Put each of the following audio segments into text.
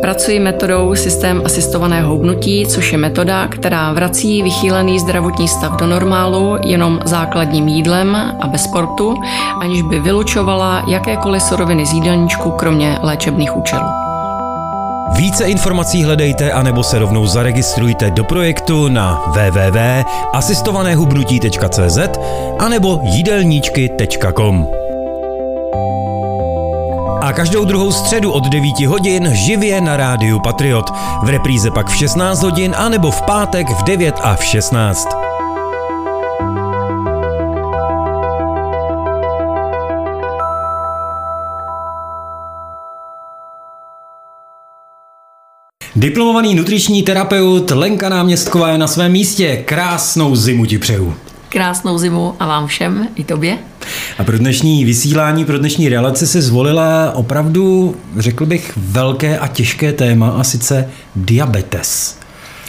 Pracuji metodou systém asistovaného hubnutí, což je metoda, která vrací vychýlený zdravotní stav do normálu jenom základním jídlem a bez sportu, aniž by vylučovala jakékoliv suroviny z jídelníčku, kromě léčebných účelů. Více informací hledejte anebo se rovnou zaregistrujte do projektu na www.asistovanéhubnutí.cz anebo jídelníčky.com. A každou druhou středu od 9 hodin živě na rádiu Patriot. V repríze pak v 16 hodin anebo v pátek v 9 a v 16. Diplomovaný nutriční terapeut Lenka Náměstková je na svém místě. Krásnou zimu ti přeju. Krásnou zimu a vám všem, i tobě. A pro dnešní vysílání, pro dnešní relaci si zvolila opravdu, řekl bych, velké a těžké téma a sice diabetes.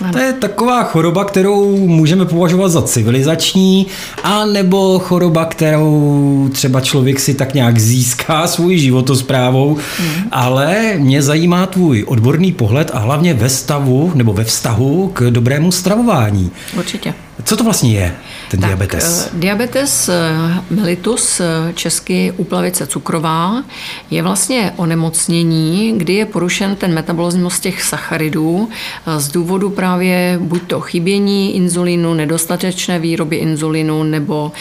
Ano. To je taková choroba, kterou můžeme považovat za civilizační, a nebo choroba, kterou třeba člověk si tak nějak získá svůj životosprávou, mm. ale mě zajímá tvůj odborný pohled a hlavně ve stavu nebo ve vztahu k dobrému stravování. Určitě. Co to vlastně je, ten tak, diabetes? Eh, diabetes eh, mellitus, eh, česky úplavice cukrová, je vlastně onemocnění, kdy je porušen ten metabolismus těch sacharidů z důvodu právě buď to chybění inzulínu, nedostatečné výroby inzulínu nebo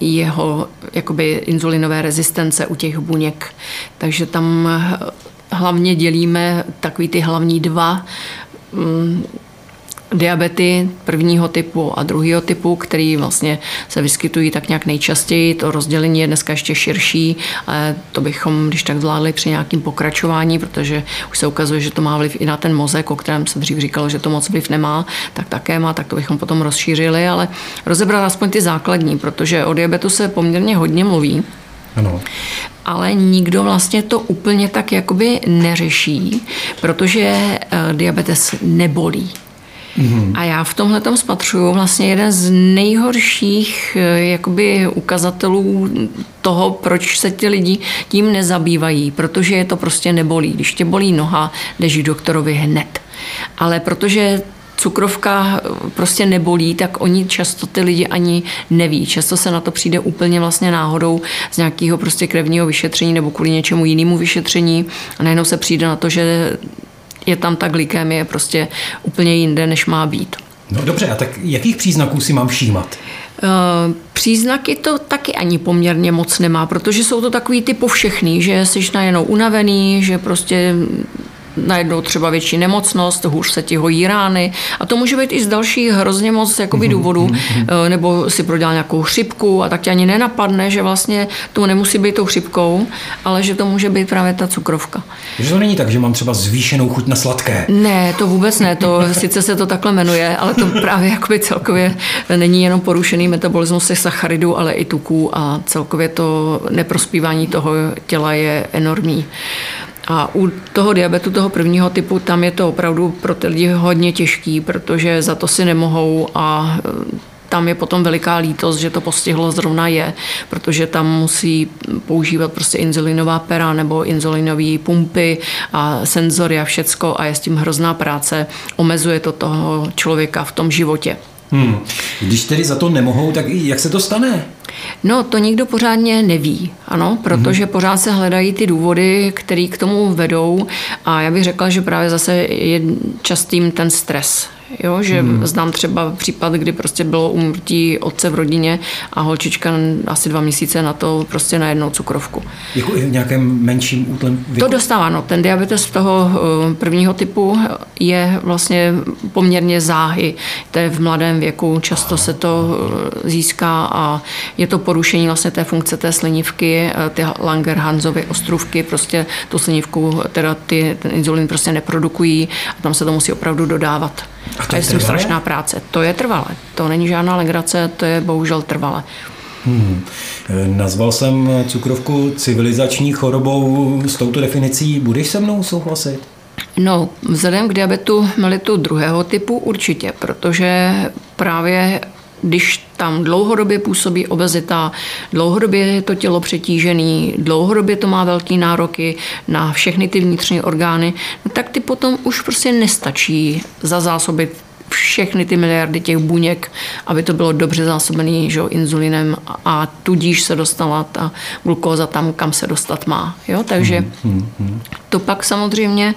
jeho jakoby inzulinové rezistence u těch buněk. Takže tam hlavně dělíme takový ty hlavní dva mm, diabety prvního typu a druhého typu, který vlastně se vyskytují tak nějak nejčastěji. To rozdělení je dneska ještě širší, ale to bychom, když tak zvládli při nějakým pokračování, protože už se ukazuje, že to má vliv i na ten mozek, o kterém se dřív říkalo, že to moc vliv nemá, tak také má, tak to bychom potom rozšířili, ale rozebrat aspoň ty základní, protože o diabetu se poměrně hodně mluví. Ano. Ale nikdo vlastně to úplně tak jakoby neřeší, protože eh, diabetes nebolí. Mm-hmm. A já v tomhle tom spatřuju vlastně jeden z nejhorších eh, jakoby ukazatelů toho, proč se ti lidi tím nezabývají, protože je to prostě nebolí. Když tě bolí noha, jdeš doktorovi hned. Ale protože cukrovka eh, prostě nebolí, tak oni často ty lidi ani neví. Často se na to přijde úplně vlastně náhodou z nějakého prostě krevního vyšetření nebo kvůli něčemu jinému vyšetření a najednou se přijde na to, že je tam ta glykemie prostě úplně jinde, než má být. No dobře, a tak jakých příznaků si mám všímat? Uh, příznaky to taky ani poměrně moc nemá, protože jsou to takový ty povšechný, že jsi najednou unavený, že prostě najednou třeba větší nemocnost, hůř se ti hojí rány a to může být i z dalších hrozně moc jakoby, mhm, důvodů, mhm, mhm. Eh, nebo si prodělal nějakou chřipku a tak tě ani nenapadne, že vlastně to nemusí být tou chřipkou, ale že to může být právě ta cukrovka. Že to není tak, že mám třeba zvýšenou chuť na sladké. Ne, to vůbec ne, to sice se to takhle jmenuje, ale to právě jakoby celkově není jenom porušený metabolismus těch sacharidů, ale i tuků a celkově to neprospívání toho těla je enormní. A u toho diabetu toho prvního typu tam je to opravdu pro ty lidi hodně těžký, protože za to si nemohou a e, tam je potom veliká lítost, že to postihlo zrovna je, protože tam musí používat prostě inzulinová pera nebo inzulinové pumpy a senzory a všecko a je s tím hrozná práce. Omezuje to toho člověka v tom životě. Hmm. Když tedy za to nemohou, tak jak se to stane? No, to nikdo pořádně neví, ano, protože mm-hmm. pořád se hledají ty důvody, které k tomu vedou a já bych řekla, že právě zase je častým ten stres, Jo, že hmm. znám třeba případ, kdy prostě bylo umrtí otce v rodině a holčička asi dva měsíce na to prostě na jednou cukrovku. Jako i v nějakém menším útlem věku? To dostává, no. Ten diabetes toho eh, prvního typu je vlastně poměrně záhy. To je v mladém věku, často se to eh, získá a je to porušení vlastně té funkce té slinivky, eh, ty Langerhansovy ostrůvky, prostě tu slinivku, teda ty, ten inzulin prostě neprodukují a tam se to musí opravdu dodávat. A to, a je tím strašná práce. To je trvalé. To není žádná legrace, to je bohužel trvalé. Hmm. Nazval jsem cukrovku civilizační chorobou. S touto definicí budeš se mnou souhlasit? No, vzhledem k diabetu melitu druhého typu určitě, protože právě když tam dlouhodobě působí obezita, dlouhodobě je to tělo přetížené, dlouhodobě to má velký nároky na všechny ty vnitřní orgány, no tak ty potom už prostě nestačí zazásobit všechny ty miliardy těch buněk, aby to bylo dobře zásobený že, inzulinem a, tudíž se dostala ta glukóza tam, kam se dostat má. Jo? Takže hmm, hmm, to pak samozřejmě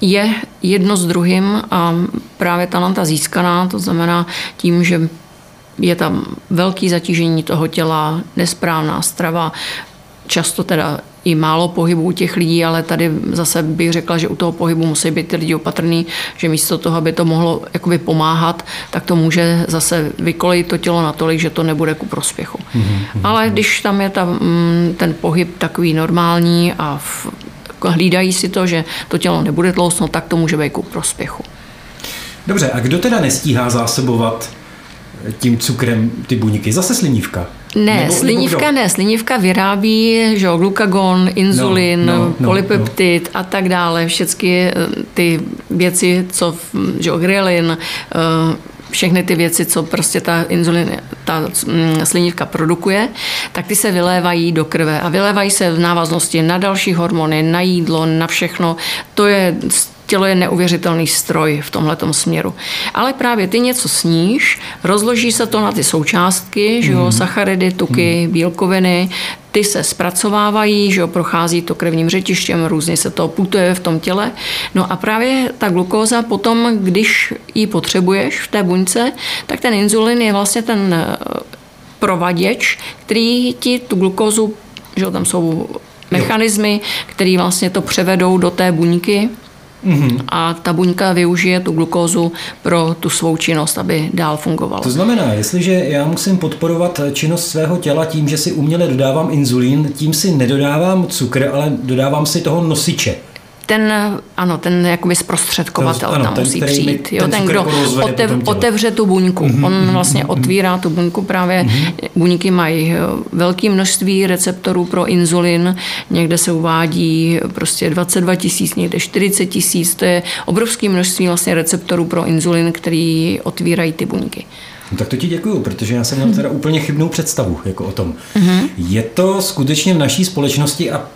je jedno s druhým a právě talenta získaná, to znamená tím, že je tam velký zatížení toho těla, nesprávná strava, často teda i málo pohybu u těch lidí, ale tady zase bych řekla, že u toho pohybu musí být ty lidi opatrný, že místo toho, aby to mohlo jakoby pomáhat, tak to může zase vykolejit to tělo natolik, že to nebude ku prospěchu. Mm-hmm. Ale když tam je ta, mm, ten pohyb takový normální a v, hlídají si to, že to tělo nebude tlousnout, tak to může být ku prospěchu. Dobře, a kdo teda nestíhá zásobovat tím cukrem ty buňky? Zase slinívka. Ne, nebo, slinivka nebo ne, slinivka vyrábí že jo, glukagon, inzulin, no, no, no, polypeptid no. a tak dále, všechny eh, ty věci, co, že jo, grelin, eh, všechny ty věci, co prostě ta inzulin, ta mm, slinivka produkuje, tak ty se vylévají do krve a vylévají se v návaznosti na další hormony, na jídlo, na všechno. To je tělo je neuvěřitelný stroj v tomhle směru. Ale právě ty něco sníš, rozloží se to na ty součástky, mm. že jo, mhm. sacharidy, tuky, mm. bílkoviny, ty se zpracovávají, že jo, prochází to krevním řetištěm, různě se to putuje v tom těle. No a právě ta glukóza potom, když ji potřebuješ v té buňce, tak ten inzulin je vlastně ten eh, provaděč, který ti tu glukózu, že jo, tam jsou mechanismy, které vlastně to převedou do té buňky Mm-hmm. A ta buňka využije tu glukózu pro tu svou činnost, aby dál fungovala. To znamená, jestliže já musím podporovat činnost svého těla tím, že si uměle dodávám inzulín, tím si nedodávám cukr, ale dodávám si toho nosiče ten, ano, ten jakoby zprostředkovatel ano, tam ten, musí přijít. Ten, jo, ten, ten kdo otev, otevře tu buňku. Mm-hmm, On mhm, vlastně mm-hmm. otvírá tu buňku. Právě mm-hmm. buňky mají eh, velké množství receptorů pro inzulin. Někde se uvádí prostě 22 tisíc, někde 40 tisíc. To je obrovské množství vlastně receptorů pro inzulin, který otvírají ty buňky. No tak to ti děkuju, protože já jsem měl teda úplně chybnou představu jako o tom. Mm-hmm. Je to skutečně v naší společnosti a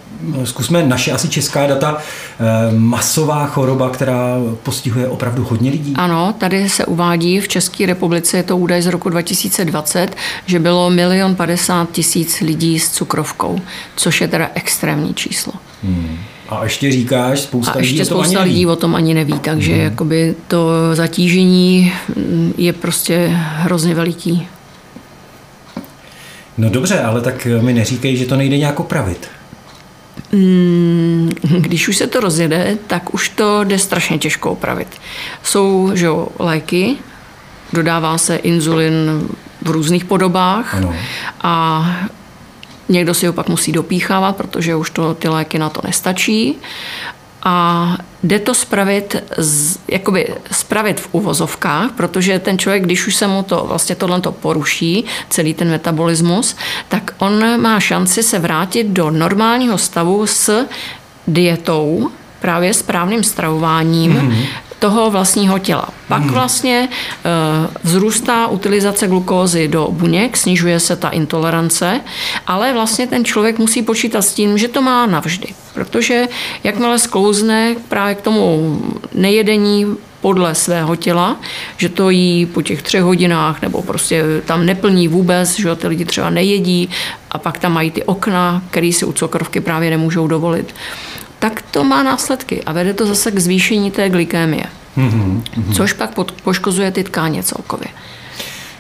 zkusme naše asi česká data, eh, masová choroba, která postihuje opravdu hodně lidí? Ano, tady se uvádí v České republice, je to údaj z roku 2020, že bylo milion 50 tisíc lidí s cukrovkou, což je teda extrémní číslo. Hmm. A ještě říkáš, spousta a ještě lidí spousta tom lidí o tom ani neví, takže hmm. jakoby to zatížení je prostě hrozně veliký. No dobře, ale tak mi neříkej, že to nejde nějak opravit. Mm, když už se to rozjede, tak už to jde strašně těžko opravit. Jsou že jo, léky, dodává se inzulin v různých podobách ano. a někdo si ho pak musí dopíchávat, protože už to, ty léky na to nestačí a jde to spravit, z, jakoby spravit v uvozovkách, protože ten člověk, když už se mu to vlastně tohle to poruší, celý ten metabolismus, tak on má šanci se vrátit do normálního stavu s dietou, právě správným stravováním, mm-hmm toho vlastního těla. Pak hmm. vlastně uh, vzrůstá utilizace glukózy do buněk, snižuje se ta intolerance, ale vlastně ten člověk musí počítat s tím, že to má navždy. Protože jakmile sklouzne právě k tomu nejedení podle svého těla, že to jí po těch třech hodinách nebo prostě tam neplní vůbec, že ty lidi třeba nejedí a pak tam mají ty okna, které si u cukrovky právě nemůžou dovolit tak to má následky a vede to zase k zvýšení té glykémie, mm-hmm. což pak poškozuje ty tkáně celkově.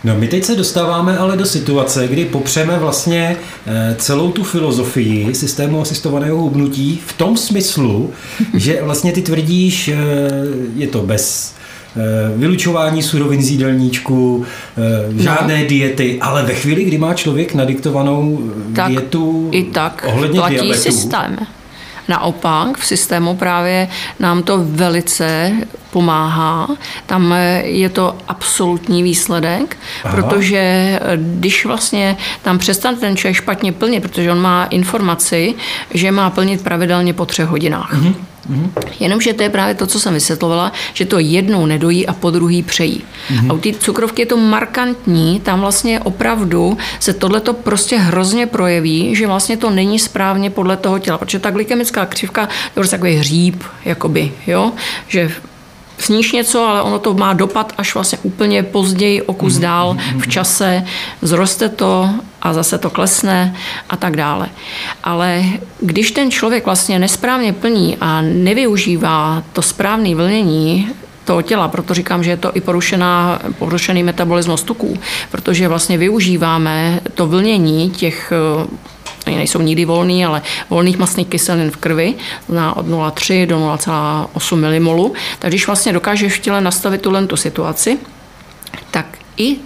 No my teď se dostáváme ale do situace, kdy popřeme vlastně eh, celou tu filozofii systému asistovaného hubnutí v tom smyslu, že vlastně ty tvrdíš, eh, je to bez eh, vylučování surovin z jídelníčku, žádné no. diety, ale ve chvíli, kdy má člověk nadiktovanou tak dietu i tak ohledně platí diabetu, systém. Naopak v systému právě nám to velice pomáhá. Tam je to absolutní výsledek, Aha. protože když vlastně tam přestane ten člověk špatně plnit, protože on má informaci, že má plnit pravidelně po třech hodinách. Mm-hmm. Mm-hmm. Jenomže to je právě to, co jsem vysvětlovala, že to jednou nedojí a po druhý přejí. Mm-hmm. A u té cukrovky je to markantní, tam vlastně opravdu se tohleto prostě hrozně projeví, že vlastně to není správně podle toho těla, protože ta glykemická křivka je prostě takový hříb, jakoby, jo, že sníš něco, ale ono to má dopad až vlastně úplně později, o kus mhm. dál v čase, zroste to a zase to klesne a tak dále. Ale když ten člověk vlastně nesprávně plní a nevyužívá to správné vlnění, toho těla, proto říkám, že je to i porušená, porušený metabolismus tuků, protože vlastně využíváme to vlnění těch oni nejsou nikdy volný, ale volných masných kyselin v krvi, na od 0,3 do 0,8 milimolu. Tak když vlastně dokážeš v těle nastavit tuhle tu situaci, tak i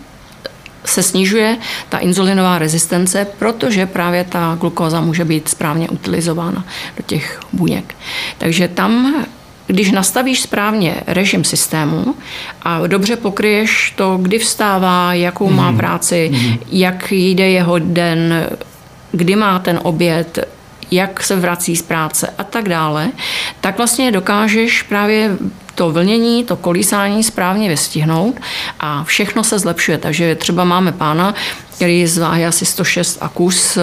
se snižuje ta inzulinová rezistence, protože právě ta glukóza může být správně utilizována do těch buněk. Takže tam když nastavíš správně režim systému a dobře pokryješ to, kdy vstává, jakou má mhm. práci, mm. jak jde jeho den, kdy má ten oběd, jak se vrací z práce a tak dále, tak vlastně dokážeš právě to vlnění, to kolísání správně vystihnout a všechno se zlepšuje. Takže třeba máme pána, který zváhy asi 106 a kus, eh,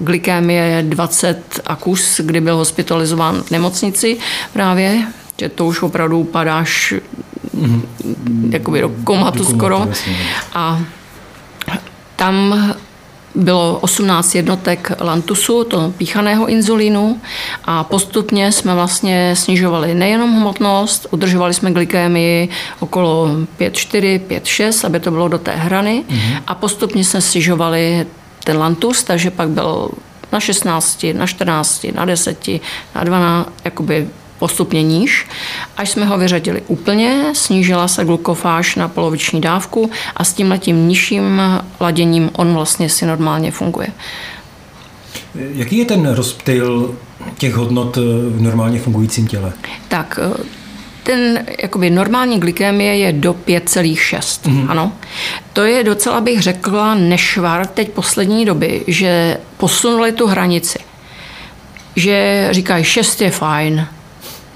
glykémie 20 a kus, kdy byl hospitalizován v nemocnici právě, že to už opravdu upadáš mm-hmm. jakoby do komatu do skoro. A tam bylo 18 jednotek lantusu, to píchaného inzulínu a postupně jsme vlastně snižovali nejenom hmotnost, udržovali jsme glykémii okolo 5,4, 5,6, aby to bylo do té hrany mm-hmm. a postupně jsme snižovali ten lantus, takže pak byl na 16, na 14, na 10, na 12, jakoby postupně níž, až jsme ho vyřadili úplně, snížila se glukofáž na poloviční dávku a s tím letím nižším laděním on vlastně si normálně funguje. Jaký je ten rozptyl těch hodnot v normálně fungujícím těle? Tak, ten jakoby normální glykémie je do 5,6. Mm-hmm. Ano. To je docela, bych řekla, nešvar teď poslední doby, že posunuli tu hranici. Že říkají, 6 je fajn,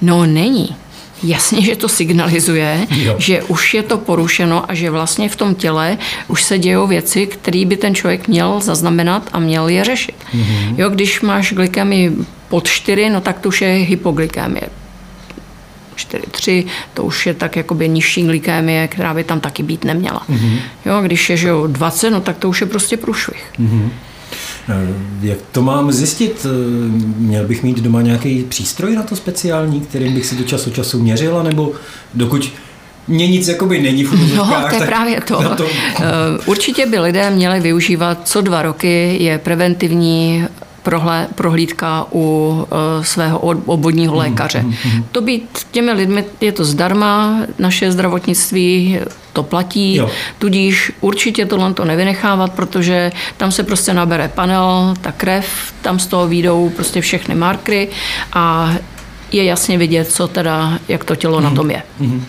No není. Jasně, že to signalizuje, jo. že už je to porušeno a že vlastně v tom těle už se dějou věci, které by ten člověk měl zaznamenat a měl je řešit. Mm-hmm. Jo, když máš glykemii pod 4, no tak to už je hypoglykemie. 4,3, to už je tak jakoby nižší glykémie, která by tam taky být neměla. Mm-hmm. Jo, když je že 20, no tak to už je prostě průšvih. Mm-hmm. Eh, jak to mám zjistit? Eh, měl bych mít doma nějaký přístroj na to speciální, kterým bych si to čas od času měřil, nebo dokud mě nic jakoby není v No, to je právě to. to. Eh, určitě by lidé měli využívat co dva roky je preventivní prohle, prohlídka u uh, svého obvodního hmm, lékaře. Mm, mm, mm. To být těmi lidmi, je to zdarma, naše zdravotnictví to platí, jo. tudíž určitě tohle to nevynechávat, protože tam se prostě nabere panel, ta krev, tam z toho výjdou prostě všechny markry a je jasně vidět, co teda, jak to tělo mm. na tom je. Mm.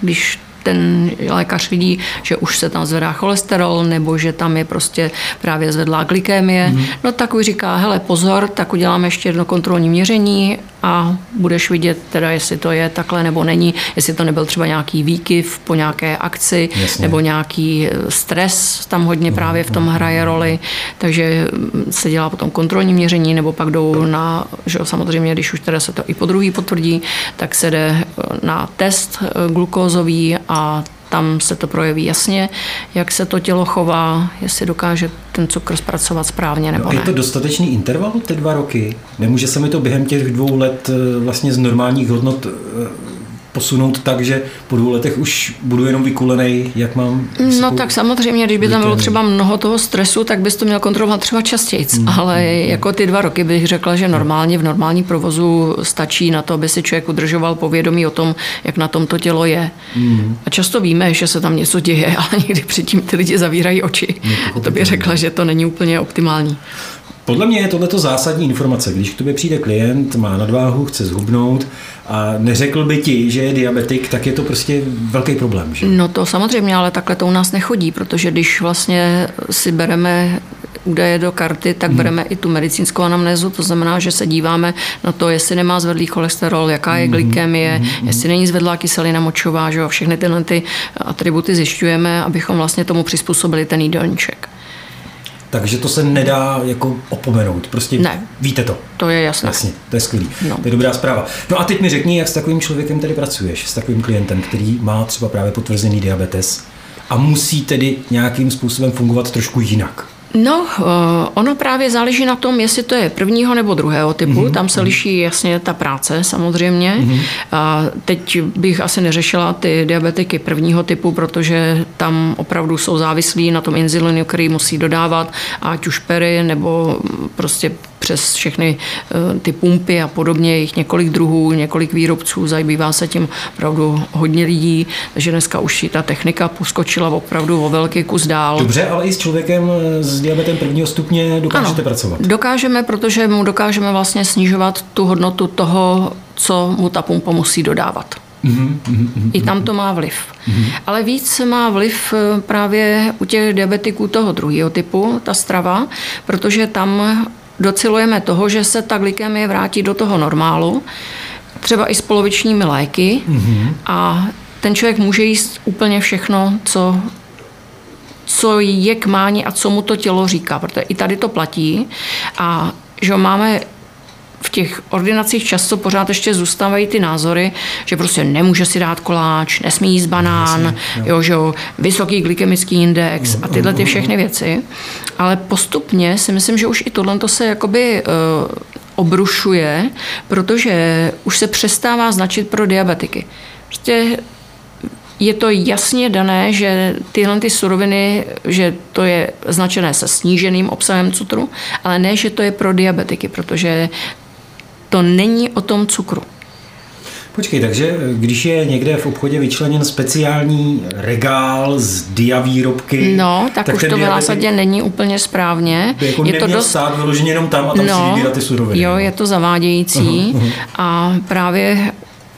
Když ten lékař vidí, že už se tam zvedá cholesterol nebo že tam je prostě právě zvedlá glykémie, mm. no tak už říká, hele pozor, tak uděláme ještě jedno kontrolní měření a budeš vidět teda, jestli to je takhle nebo není, jestli to nebyl třeba nějaký výkyv po nějaké akci Jasně. nebo nějaký eh, stres tam hodně mm. právě v tom hraje roli, takže mm, se dělá potom kontrolní měření nebo pak jdou na, že samozřejmě, když už teda se to i po druhý potvrdí, tak se jde eh, na test eh, glukózový a tam se to projeví jasně, jak se to tělo chová, jestli dokáže ten cukr zpracovat správně nebo no, ne. Je to dostatečný interval, ty dva roky? Nemůže se mi to během těch dvou let eh, vlastně z normálních hodnot eh, posunout tak, že po dvou letech už budu jenom vykulený, jak mám? No tak samozřejmě, když by tam bylo třeba mnoho toho stresu, tak bys to měl kontrolovat třeba častěji, mm. ale jako ty dva roky bych řekla, že normálně v normální provozu stačí na to, aby si člověk udržoval povědomí o tom, jak na tom to tělo je. Mm. A často víme, že se tam něco děje, ale někdy předtím ty lidi zavírají oči. No, to bych řekla, že to není úplně optimální. Podle mě je tohleto zásadní informace. Když k tobě přijde klient, má nadváhu, chce zhubnout a neřekl by ti, že je diabetik, tak je to prostě velký problém. Že? No to samozřejmě, ale takhle to u nás nechodí, protože když vlastně si bereme údaje do karty, tak hmm. bereme i tu medicínskou anamnézu, to znamená, že se díváme na to, jestli nemá zvedlý cholesterol, jaká je mhm. glykemie, hmm. jestli není zvedlá kyselina močová, že jo, všechny tyhle ty atributy zjišťujeme, abychom vlastně tomu přizpůsobili ten jídelníček. Takže to se nedá jako opomenout. Prostě ne. víte to. To je jasné. Jasně, to je skvělý. No. To je dobrá zpráva. No a teď mi řekni, jak s takovým člověkem tady pracuješ, s takovým klientem, který má třeba právě potvrzený diabetes a musí tedy nějakým způsobem fungovat trošku jinak. No, eh, ono právě záleží na tom, jestli to je prvního nebo druhého typu. Mm-hmm. Tam se mhm. liší jasně ta práce samozřejmě. Mm-hmm. A teď bych asi neřešila ty diabetiky prvního typu, protože tam opravdu jsou závislí na tom inzulinu, který musí dodávat, ať už pery nebo prostě přes všechny eh, ty pumpy a podobně, jich několik druhů, několik výrobců, zabývá se tím opravdu hodně lidí, takže dneska už ta technika poskočila opravdu o velký kus dál. Dobře, ale i s člověkem eh, s diabetem prvního stupně dokážete ano, pracovat? Dokážeme, protože mu dokážeme vlastně snižovat tu hodnotu toho, co mu ta pumpa musí dodávat. Mm-hmm, mm-hmm, I tam to má vliv. Mm-hmm. Ale víc má vliv eh, právě u těch diabetiků toho druhého typu, ta strava, protože tam docilujeme toho, že se ta glykemie vrátí do toho normálu, třeba i s polovičními léky mm-hmm. a ten člověk může jíst úplně všechno, co, co je k mání a co mu to tělo říká, protože i tady to platí a že máme v těch ordinacích často pořád ještě zůstávají ty názory, že prostě nemůže si dát koláč, nesmí jíst banán, jo, že jo, vysoký glykemický index a tyhle ty všechny věci. Ale postupně si myslím, že už i tohle se jakoby uh, obrušuje, protože už se přestává značit pro diabetiky. Prostě je to jasně dané, že tyhle ty suroviny, že to je značené se sníženým obsahem cukru, ale ne, že to je pro diabetiky, protože to není o tom cukru. Počkej, takže když je někde v obchodě vyčleněn speciální regál z diavýrobky, no, tak, tak už to v zásadě není úplně správně. By jako je to dost... stát vyloženě jenom tam a tam no, si vybírat ty suroviny. Jo, je to zavádějící uh-huh, uh-huh. a právě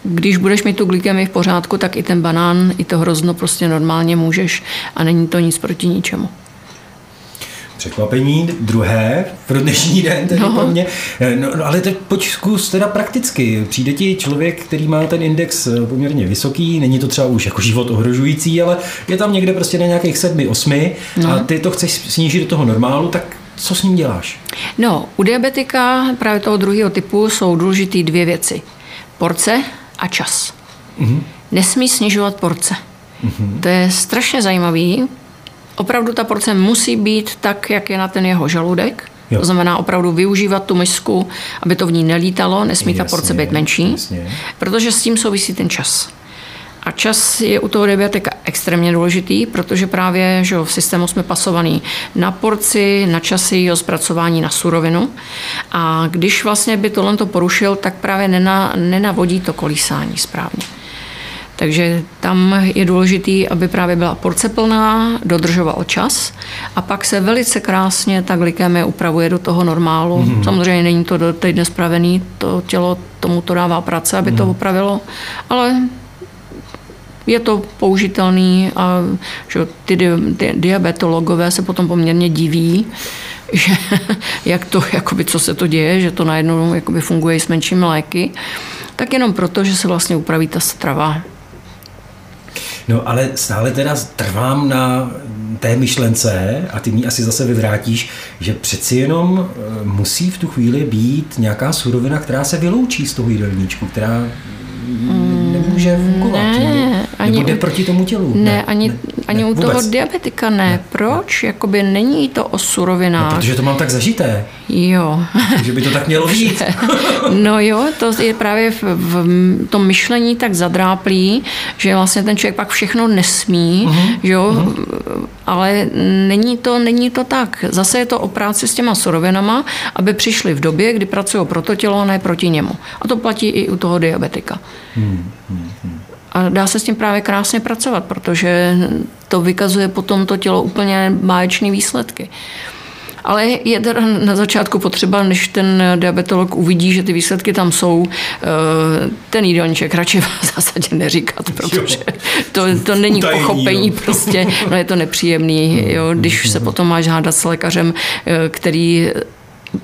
když budeš mít tu glykemii v pořádku, tak i ten banán, i to hrozno prostě normálně můžeš a není to nic proti ničemu překvapení druhé pro dnešní den, tedy no. pro mě. No, no, ale teď pojď zkus teda prakticky. Přijde ti člověk, který má ten index eh, poměrně vysoký, není to třeba už jako život ohrožující, ale je tam někde prostě na nějakých sedmi, osmi no. a ty to chceš snížit do toho normálu, tak co s ním děláš? No, u diabetika právě toho druhého typu jsou důležité dvě věci. Porce a čas. Mm-hmm. Nesmí snižovat porce. Mm-hmm. To je strašně zajímavý, opravdu ta porce musí být tak, jak je na ten jeho žaludek. Jo. To znamená opravdu využívat tu misku, aby to v ní nelítalo, nesmí jasně, ta porce být menší, jasně. protože s tím souvisí ten čas. A čas je u toho diabetika extrémně důležitý, protože právě že v systému jsme pasovaný na porci, na časy jeho zpracování na surovinu. A když vlastně by tohle to porušil, tak právě nenavodí to kolísání správně. Takže tam je důležitý, aby právě byla porce plná, dodržoval čas a pak se velice krásně ta glykemie upravuje do toho normálu. Mm-hmm. Samozřejmě není to do týdne spravený, to tělo tomu to dává práce, aby mm-hmm. to mhm. upravilo, ale je to použitelný a že ty, ty diabetologové se potom poměrně diví, že jak to, jakoby, co se to děje, že to najednou jakoby funguje s menšími léky, tak jenom proto, že se vlastně upraví ta strava. No ale stále teda trvám na té myšlence, a ty mi asi zase vyvrátíš, že přeci jenom eh, musí v tu chvíli být nějaká surovina, která se vyloučí z toho jídelníčku, která nemůže fungovat. Ne, ani, jde proti tomu tělu. Ne, ne ani, ne, ani ne, u vůbec. toho diabetika ne. ne. Proč? Jakoby není to o surovinách. No, protože to mám tak zažité. Jo. že by to tak mělo být. no jo, to je právě v, v tom myšlení tak zadráplý, že vlastně ten člověk pak všechno nesmí, uh-huh. jo, uh-huh. Ale není to, není to tak. Zase je to o práci s těma surovinama, aby přišli v době, kdy pracují pro to tělo a ne proti němu. A to platí i u toho diabetika. Hmm. Hmm. hmm. A dá se s tím právě krásně pracovat, protože to vykazuje potom to tělo úplně báječné výsledky. Ale je teda na začátku potřeba, než ten diabetolog uvidí, že ty výsledky tam jsou, eh, ten jídelníček radši v zásadě neříkat, protože to, to není Utajení, pochopení, jo. prostě, no je to nepříjemný, jo, když se potom máš hádat s lékařem, eh, který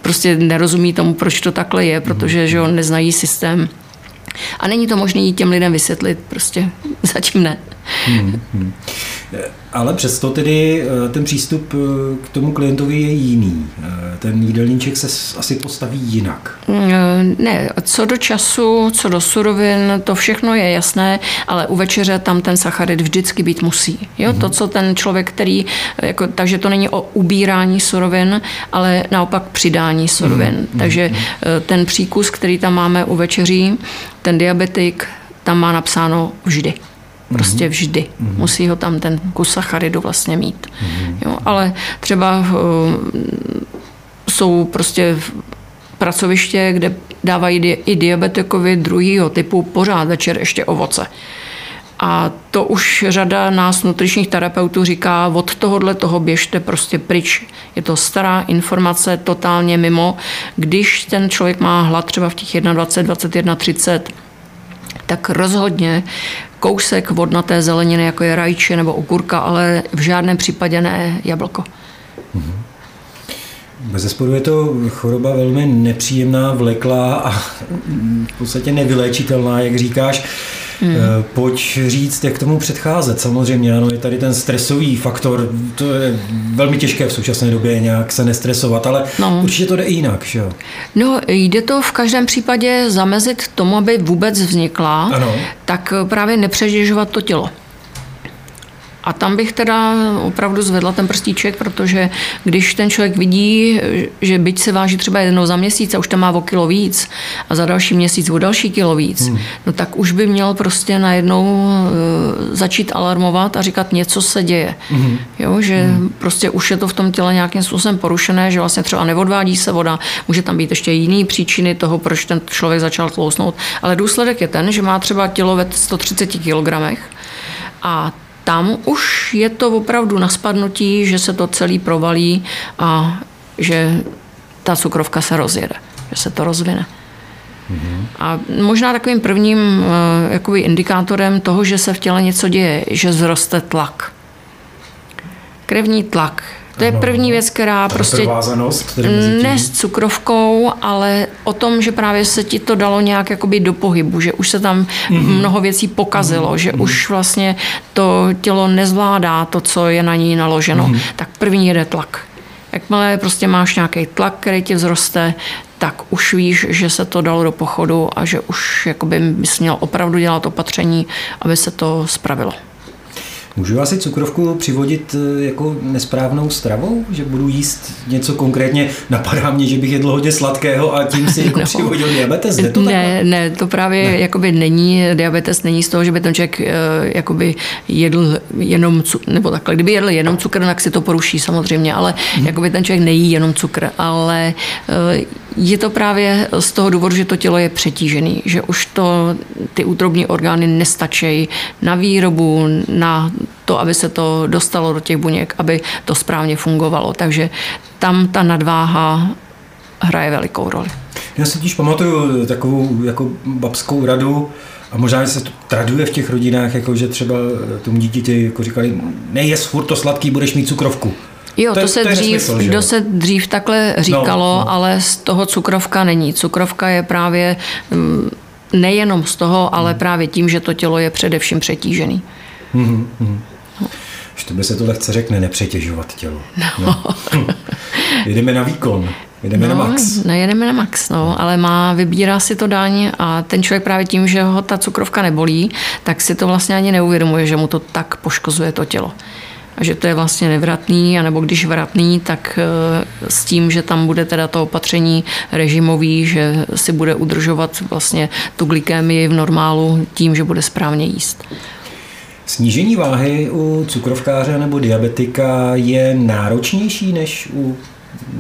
prostě nerozumí tomu, proč to takhle je, protože že on neznají systém. A není to možné těm lidem vysvětlit, prostě zatím ne. Hmm, hmm. Ale přesto tedy eh, ten přístup eh, k tomu klientovi je jiný. Eh, ten jídelníček se asi postaví jinak. Ne, co do času, co do surovin, to všechno je jasné, ale u večeře tam ten sacharid vždycky být musí. Jo? To, co ten člověk, který, jako, takže to není o ubírání surovin, ale naopak přidání surovin. Mm-hmm. Takže ten příkus, který tam máme u večeří, ten diabetik, tam má napsáno vždy. Prostě mhm. vždy. Mm-hmm. Musí ho tam ten kus sacharidu vlastně mít. Mm-hmm. Jo, ale třeba uh, jsou prostě pracoviště, kde dávají i diabetikovi druhého typu pořád večer ještě ovoce. A to už řada nás nutričních terapeutů říká, od tohohle toho běžte prostě pryč. Je to stará informace, totálně mimo. Když ten člověk má hlad třeba v těch 21, 21, 30, tak rozhodně kousek vodnaté zeleniny, jako je rajče nebo okurka, ale v žádném případě ne jablko. Mm-hmm. Bez zesporu je to choroba velmi nepříjemná, vleklá a v podstatě nevyléčitelná, jak říkáš. Hmm. Eh, pojď říct, jak tomu předcházet. Samozřejmě, ano, je tady ten stresový faktor, to je velmi těžké v současné době nějak se nestresovat, ale no. určitě to jde i jinak, že jo? No, jde to v každém případě zamezit tomu, aby vůbec vznikla, ano. tak právě nepřetěžovat to tělo. A tam bych teda opravdu zvedla ten prstíček, protože když ten člověk vidí, že byť se váží třeba jednou za měsíc a už tam má o kilo víc a za další měsíc o další kilo víc, hmm. no tak už by měl prostě najednou e, začít alarmovat a říkat, něco se děje. Hmm. Jo, že hmm. prostě už je to v tom těle nějakým způsobem porušené, že vlastně třeba neodvádí se voda, může tam být ještě jiný příčiny toho, proč ten člověk začal tlousnout, ale důsledek je ten, že má třeba tělo ve 130 kg a tam už je to opravdu na spadnutí, že se to celý provalí a že ta cukrovka se rozjede, že se to rozvine. Mm-hmm. A možná takovým prvním uh, jakoby indikátorem toho, že se v těle něco děje, že zroste tlak. Krevní tlak to je první věc, která Ta prostě ne s cukrovkou, ale o tom, že právě se ti to dalo nějak jakoby do pohybu, že už se tam mm-hmm. mnoho věcí pokazilo, mm-hmm. že mm-hmm. už vlastně to tělo nezvládá to, co je na ní naloženo. Mm-hmm. Tak první jede tlak. Jakmile prostě máš nějaký tlak, který ti vzroste, tak už víš, že se to dalo do pochodu a že už jakoby bys měl opravdu dělat opatření, aby se to spravilo. Můžu asi cukrovku přivodit eh, jako nesprávnou stravou? Že budu jíst něco konkrétně? Napadá mě, že bych jedl hodně sladkého a tím si jako no. přivodil diabetes? Ne, to ne, ne, to právě ne. jakoby není, diabetes není z toho, že by ten člověk uh, jakoby jedl jenom cukr, nebo takhle, kdyby jedl jenom cukr, tak si to poruší samozřejmě, ale hmm. jakoby ten člověk nejí jenom cukr, ale uh, je to právě z toho důvodu, že to tělo je přetížený, že už to ty útrobní orgány nestačí na výrobu, na to, aby se to dostalo do těch buněk, aby to správně fungovalo. Takže tam ta nadváha hraje velikou roli. Já si totiž pamatuju takovou jako babskou radu, a možná se to traduje v těch rodinách, jako že třeba tomu dítěti jako říkali, nejez furt to sladký, budeš mít cukrovku. Jo, to, to, se, to, dřív, smysl, to se dřív takhle říkalo, no, no. ale z toho cukrovka není. Cukrovka je právě mm, nejenom z toho, ale hmm. právě tím, že to tělo je především přetížený. Hmm, hmm. to by se to lehce řekne, nepřetěžovat tělo. No. No. Jedeme na výkon. Jedeme no, na max. No, jedeme na max, no, ale má, vybírá si to daň a ten člověk právě tím, že ho ta cukrovka nebolí, tak si to vlastně ani neuvědomuje, že mu to tak poškozuje to tělo a že to je vlastně nevratný, anebo když vratný, tak eh, s tím, že tam bude teda to opatření režimový, že si bude udržovat vlastně tu glykémii v normálu tím, že bude správně jíst. Snížení váhy u cukrovkáře nebo diabetika je náročnější než u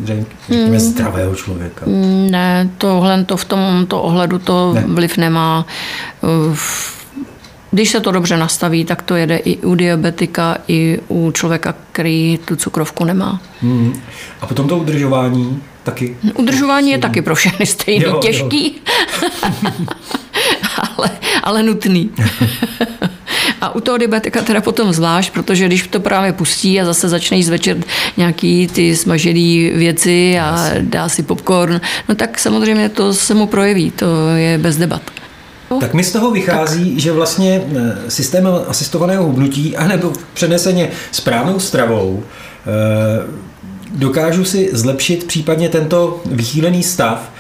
řekněme, hmm. zdravého člověka? Ne, tohle to v tomto ohledu to ne. vliv nemá. když se to dobře nastaví, tak to jede i u diabetika, i u člověka, který tu cukrovku nemá. Hmm. A potom to udržování taky? Udržování je taky pro všechny stejný, jo, těžký, jo. ale, ale nutný. A u toho diabetika teda potom zvlášť, protože když to právě pustí a zase začne jíst večer nějaký ty smažené věci a dá si popcorn, no tak samozřejmě to se mu projeví, to je bez debat. Tak mi z toho vychází, tak. že vlastně eh, systém asistovaného hubnutí, anebo přeneseně správnou stravou, eh, dokážu si zlepšit případně tento vychýlený stav,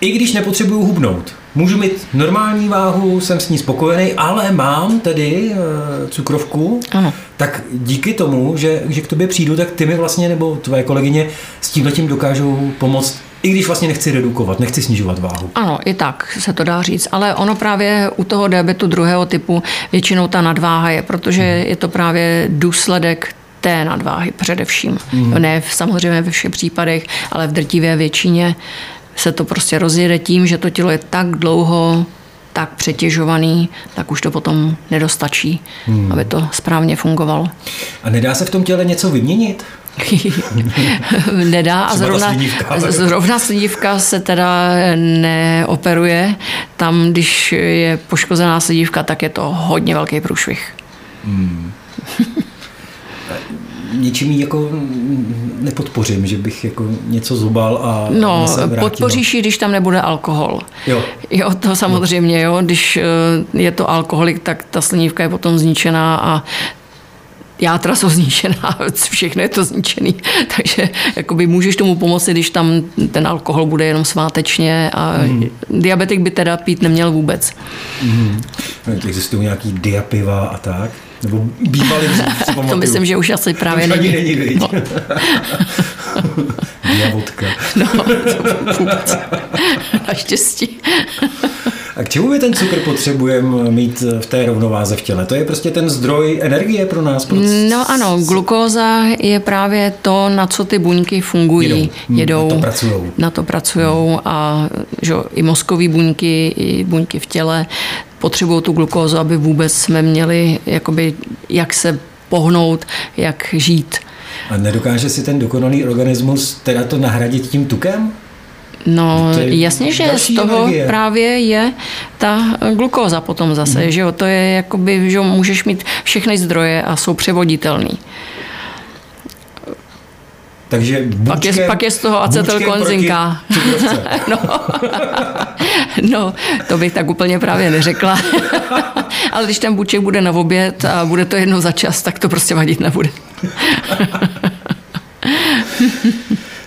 i když nepotřebuju hubnout. Můžu mít normální váhu, jsem s ní spokojený, ale mám tedy e, cukrovku, ano. tak díky tomu, že, že k tobě přijdu, tak ty mi vlastně nebo tvoje kolegyně s tím tím dokážou pomoct i když vlastně nechci redukovat, nechci snižovat váhu. Ano, i tak se to dá říct, ale ono právě u toho diabetu druhého typu většinou ta nadváha je, protože hmm. je to právě důsledek té nadváhy především. Hmm. Ne v, samozřejmě ve všech případech, ale v drtivé většině se to prostě rozjede tím, že to tělo je tak dlouho tak přetěžovaný, tak už to potom nedostačí, hmm. aby to správně fungovalo. A nedá se v tom těle něco vyměnit? Nedá a zrovna slidívka, zrovna slidívka se teda neoperuje. Tam, když je poškozená slidívka, tak je to hodně velký průšvih. Hmm. Ničím jako nepodpořím, že bych jako něco zubal a No, podpoříš ji, když tam nebude alkohol. Jo. Jo, to samozřejmě, jo. Když eh, je to alkoholik, tak ta slinivka je potom zničená a játra jsou zničená, všechno je to zničený. Takže jakoby můžeš tomu pomoci, když tam ten alkohol bude jenom svátečně a mm. diabetik by teda pít neměl vůbec. Mm. Existují nějaký diapiva a tak? Nebo bývaly To myslím, že už asi právě není. není no. Diavodka. No, to vůbec. Naštěstí. A k čemu my ten cukr potřebujeme mít v té rovnováze v těle? To je prostě ten zdroj energie pro nás? Pro no ano, glukóza je právě to, na co ty buňky fungují. Jedou. Hmm, Jedou na to pracují. Na to pracují hmm. a že, i mozkové buňky, i buňky v těle potřebují tu glukózu, aby vůbec jsme měli jakoby, jak se pohnout, jak žít. A nedokáže si ten dokonalý organismus teda to nahradit tím tukem? No jasně, že z toho energie. právě je ta glukóza potom zase, mm. že jo, to je jakoby, že můžeš mít všechny zdroje a jsou převoditelný. Takže bučkem, pak, je, pak je z toho acetylkonzinka. no, no, to bych tak úplně právě neřekla. Ale když ten buček bude na oběd a bude to jednou za čas, tak to prostě vadit nebude.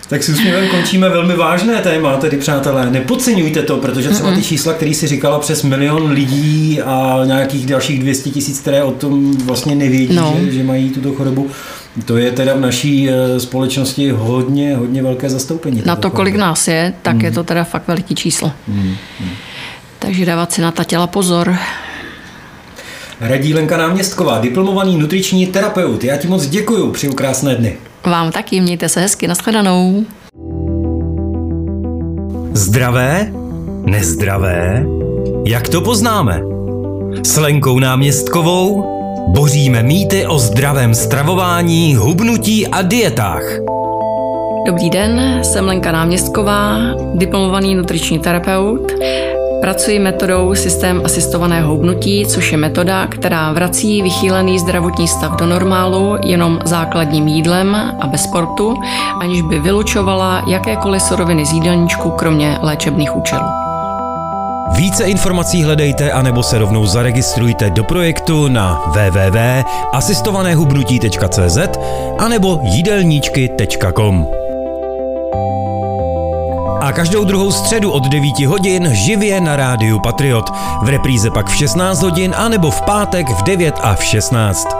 Tak si úsměvem končíme velmi vážné téma, tedy přátelé. Nepodceňujte to, protože třeba ty čísla, které si říkala přes milion lidí a nějakých dalších 200 tisíc, které o tom vlastně nevědí, no. že, že mají tuto chorobu, to je teda v naší eh, společnosti hodně, hodně velké zastoupení. Na to, kolik nás je, tak hmm. je to teda fakt veliký číslo. Hmm. Hmm. Takže dávat si na ta těla pozor. Radí Lenka Náměstková, diplomovaný nutriční terapeut. Já ti moc děkuju, přeju krásné dny. Vám taky, mějte se hezky, nashledanou. Zdravé? Nezdravé? Jak to poznáme? S Lenkou Náměstkovou boříme mýty o zdravém stravování, hubnutí a dietách. Dobrý den, jsem Lenka Náměstková, diplomovaný nutriční terapeut. Pracuji metodou systém asistovaného hubnutí, což je metoda, která vrací vychýlený zdravotní stav do normálu jenom základním jídlem a bez sportu, aniž by vylučovala jakékoliv suroviny z jídelníčku, kromě léčebných účelů. Více informací hledejte anebo se rovnou zaregistrujte do projektu na www.asistovanéhubnutí.cz anebo jídelníčky.com a každou druhou středu od 9 hodin živě na rádiu Patriot. V repríze pak v 16 hodin a nebo v pátek v 9 a v 16.